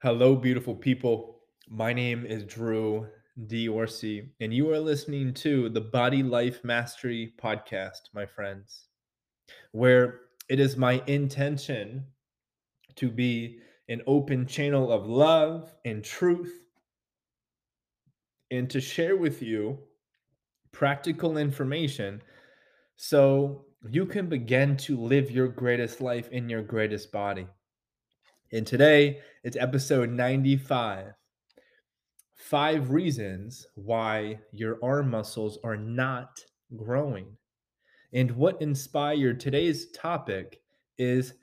Hello, beautiful people. My name is Drew D. Orsi, and you are listening to the Body Life Mastery Podcast, my friends, where it is my intention to be an open channel of love and truth and to share with you practical information so you can begin to live your greatest life in your greatest body. And today it's episode 95 Five reasons why your arm muscles are not growing. And what inspired today's topic is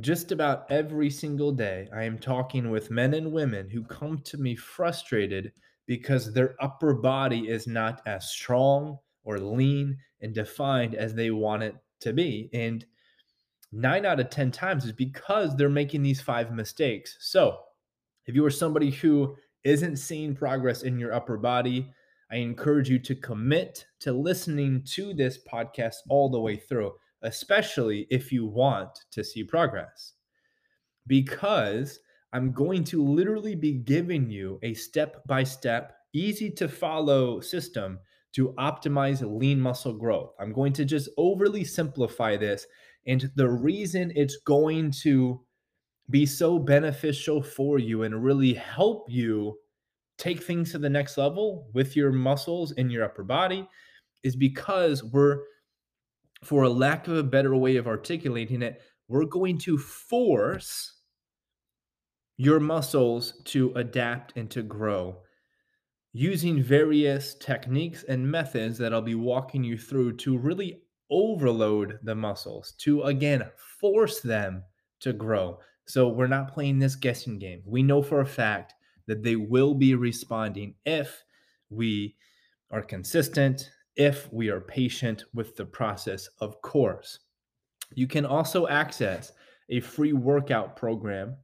just about every single day, I am talking with men and women who come to me frustrated because their upper body is not as strong or lean and defined as they want it to be. And nine out of 10 times is because they're making these five mistakes. So, if you are somebody who isn't seeing progress in your upper body, I encourage you to commit to listening to this podcast all the way through, especially if you want to see progress. Because I'm going to literally be giving you a step by step, easy to follow system to optimize lean muscle growth. I'm going to just overly simplify this. And the reason it's going to be so beneficial for you and really help you take things to the next level with your muscles in your upper body is because we're, for a lack of a better way of articulating it, we're going to force your muscles to adapt and to grow using various techniques and methods that I'll be walking you through to really overload the muscles, to again force them to grow. So we're not playing this guessing game. We know for a fact that they will be responding if we are consistent, if we are patient with the process, of course. You can also access a free workout program,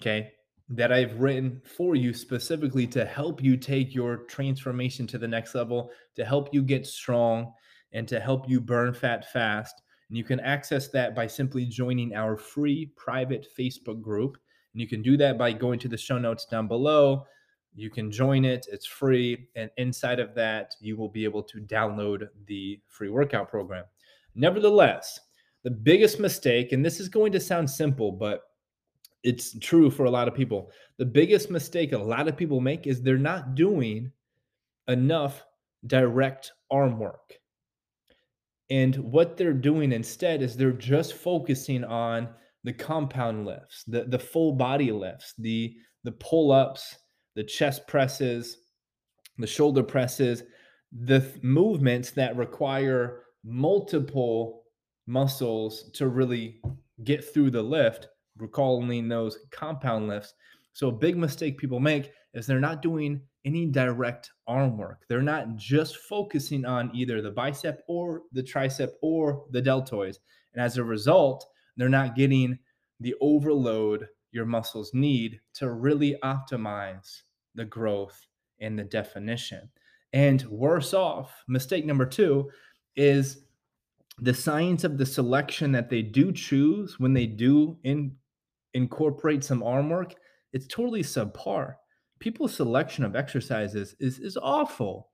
okay, that I've written for you specifically to help you take your transformation to the next level, to help you get strong, and to help you burn fat fast. And you can access that by simply joining our free private Facebook group. And you can do that by going to the show notes down below. You can join it, it's free. And inside of that, you will be able to download the free workout program. Nevertheless, the biggest mistake, and this is going to sound simple, but it's true for a lot of people. The biggest mistake a lot of people make is they're not doing enough direct arm work. And what they're doing instead is they're just focusing on the compound lifts, the, the full body lifts, the, the pull ups, the chest presses, the shoulder presses, the th- movements that require multiple muscles to really get through the lift we're calling those compound lifts. So a big mistake people make is they're not doing any direct arm work. They're not just focusing on either the bicep or the tricep or the deltoids. And as a result, they're not getting the overload your muscles need to really optimize the growth and the definition. And worse off, mistake number two is the science of the selection that they do choose when they do in incorporate some arm work, it's totally subpar. People's selection of exercises is is awful.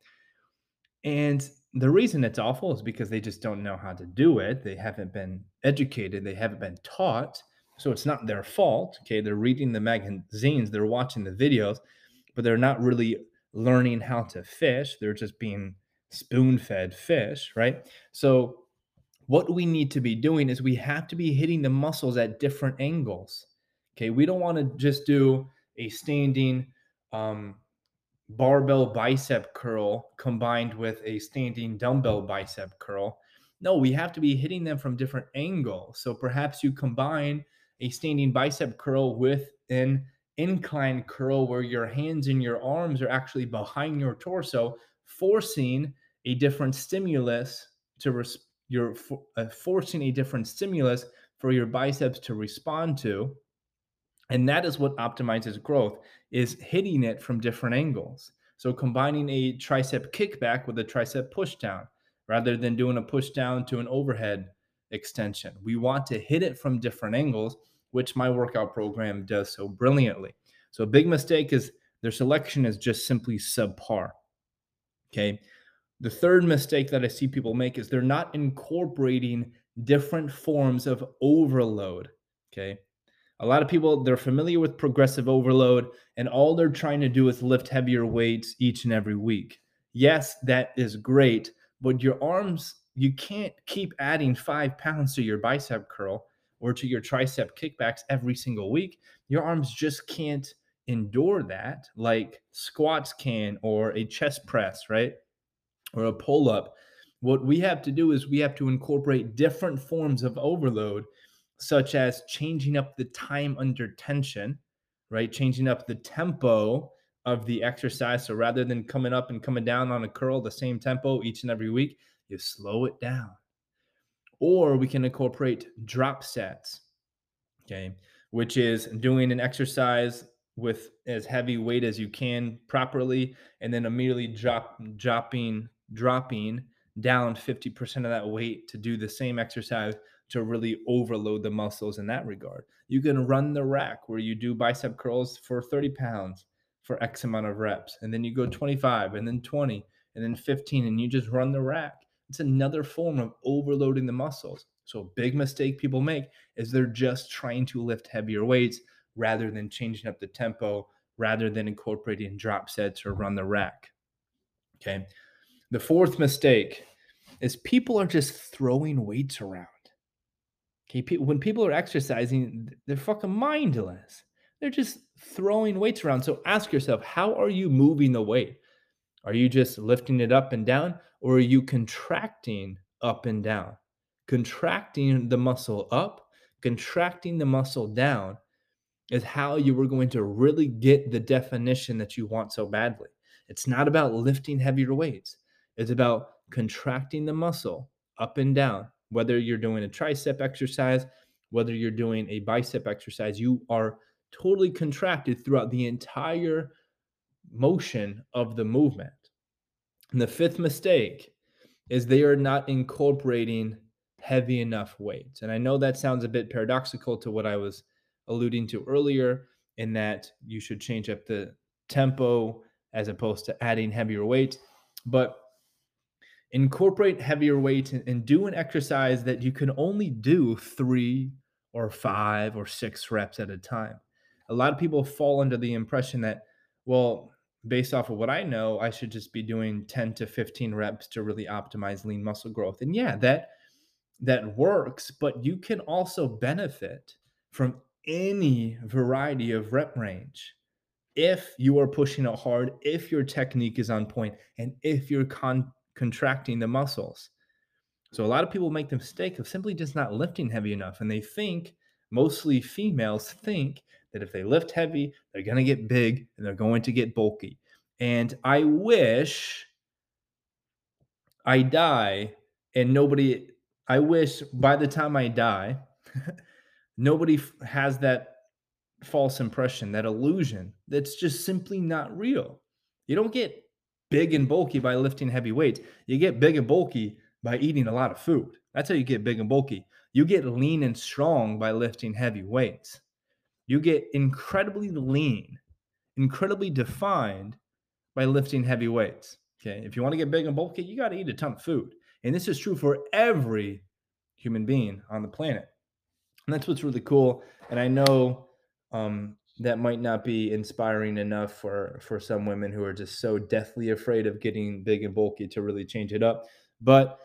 And the reason it's awful is because they just don't know how to do it. They haven't been educated, they haven't been taught. So it's not their fault. Okay. They're reading the magazines, they're watching the videos, but they're not really learning how to fish. They're just being spoon fed fish, right? So what we need to be doing is we have to be hitting the muscles at different angles. Okay, we don't want to just do a standing um, barbell bicep curl combined with a standing dumbbell bicep curl. No, we have to be hitting them from different angles. So perhaps you combine a standing bicep curl with an incline curl where your hands and your arms are actually behind your torso, forcing a different stimulus to res- you're for, uh, forcing a different stimulus for your biceps to respond to and that is what optimizes growth is hitting it from different angles so combining a tricep kickback with a tricep push down rather than doing a push down to an overhead extension we want to hit it from different angles which my workout program does so brilliantly So a big mistake is their selection is just simply subpar. Okay. The third mistake that I see people make is they're not incorporating different forms of overload. Okay. A lot of people, they're familiar with progressive overload, and all they're trying to do is lift heavier weights each and every week. Yes, that is great, but your arms, you can't keep adding five pounds to your bicep curl or to your tricep kickbacks every single week. Your arms just can't endure that like squats can or a chest press, right? Or a pull up. What we have to do is we have to incorporate different forms of overload such as changing up the time under tension, right? Changing up the tempo of the exercise. So rather than coming up and coming down on a curl the same tempo each and every week, you slow it down. Or we can incorporate drop sets, okay, which is doing an exercise with as heavy weight as you can properly and then immediately drop dropping dropping down 50% of that weight to do the same exercise to really overload the muscles in that regard. You can run the rack where you do bicep curls for 30 pounds for X amount of reps, and then you go 25, and then 20, and then 15, and you just run the rack. It's another form of overloading the muscles. So, a big mistake people make is they're just trying to lift heavier weights rather than changing up the tempo, rather than incorporating drop sets or run the rack. Okay. The fourth mistake is people are just throwing weights around. Okay, when people are exercising, they're fucking mindless. They're just throwing weights around. So ask yourself, how are you moving the weight? Are you just lifting it up and down, or are you contracting up and down? Contracting the muscle up, contracting the muscle down is how you are going to really get the definition that you want so badly. It's not about lifting heavier weights, it's about contracting the muscle up and down whether you're doing a tricep exercise, whether you're doing a bicep exercise, you are totally contracted throughout the entire motion of the movement. And the fifth mistake is they are not incorporating heavy enough weights. And I know that sounds a bit paradoxical to what I was alluding to earlier, in that you should change up the tempo as opposed to adding heavier weights. But incorporate heavier weight and, do an exercise that you can only do three or five or six reps at a time. A lot of people fall under the impression that, well, based off of what I know, I should just be doing 10 to 15 reps to really optimize lean muscle growth. And yeah, that that works, but you can also benefit from any variety of rep range if you are pushing it hard, if your technique is on point, and if you're con- contracting the muscles. So a lot of people make the mistake of simply just not lifting heavy enough. And they think, mostly females think that if they lift heavy, they're going to get big and they're going to get bulky. And I wish I die and nobody, I wish by the time I die, nobody has that false impression, that illusion that's just simply not real. You don't get big and bulky by lifting heavy weights. You get big and bulky by eating a lot of food. That's how you get big and bulky. You get lean and strong by lifting heavy weights. You get incredibly lean, incredibly defined by lifting heavy weights. Okay. If you want to get big and bulky, you got to eat a ton of food. And this is true for every human being on the planet. And that's what's really cool. And I know um, that might not be inspiring enough for for some women who are just so deathly afraid of getting big and bulky to really change it up. But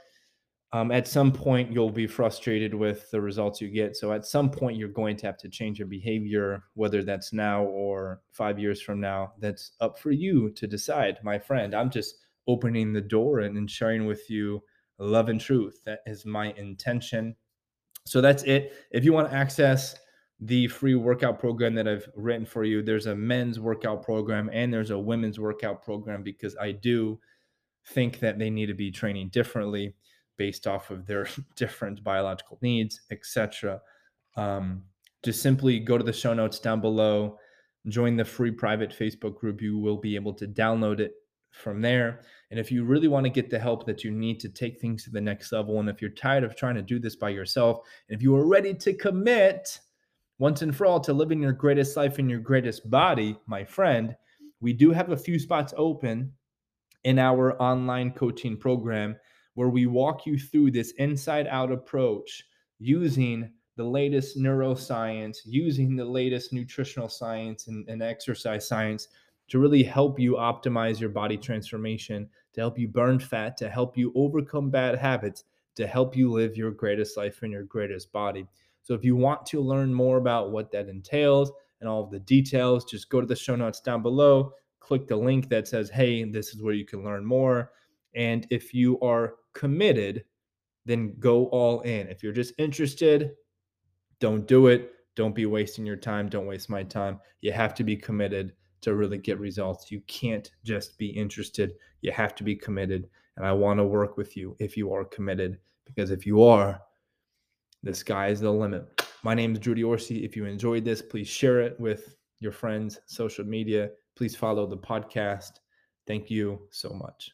um, at some point you'll be frustrated with the results you get. So at some point you're going to have to change your behavior whether that's now or five years from now. That's up for you to decide my friend. I'm just opening the door and, and sharing with you love and truth. That is my intention. So that's it. If you want to access the free workout program that I've written for you. There's a men's workout program and there's a women's workout program because I do think that they need to be training differently based off of their different biological needs, etc. Um, just simply go to the show notes down below, join the free private Facebook group. You will be able to download it from there. And if you really want to get the help that you need to take things to the next level, and if you're tired of trying to do this by yourself, and if you are ready to commit, once and for all to living your greatest life in your greatest body, my friend, we do have a few spots open in our online coaching program where we walk you through this inside out approach using the latest neuroscience, using the latest nutritional science and, and, exercise science to really help you optimize your body transformation, to help you burn fat, to help you overcome bad habits, to help you live your greatest life in your greatest body. So if you want to learn more about what that entails and all of the details, just go to the show notes down below, click the link that says, hey, this is where you can learn more. And if you are committed, then go all in. If you're just interested, don't do it. Don't be wasting your time. Don't waste my time. You have to be committed to really get results. You can't just be interested. You have to be committed. And I want to work with you if you are committed, because if you are, the sky is the limit. My name is Drew D. Orsi. If you enjoyed this, please share it with your friends, social media. Please follow the podcast. Thank you so much.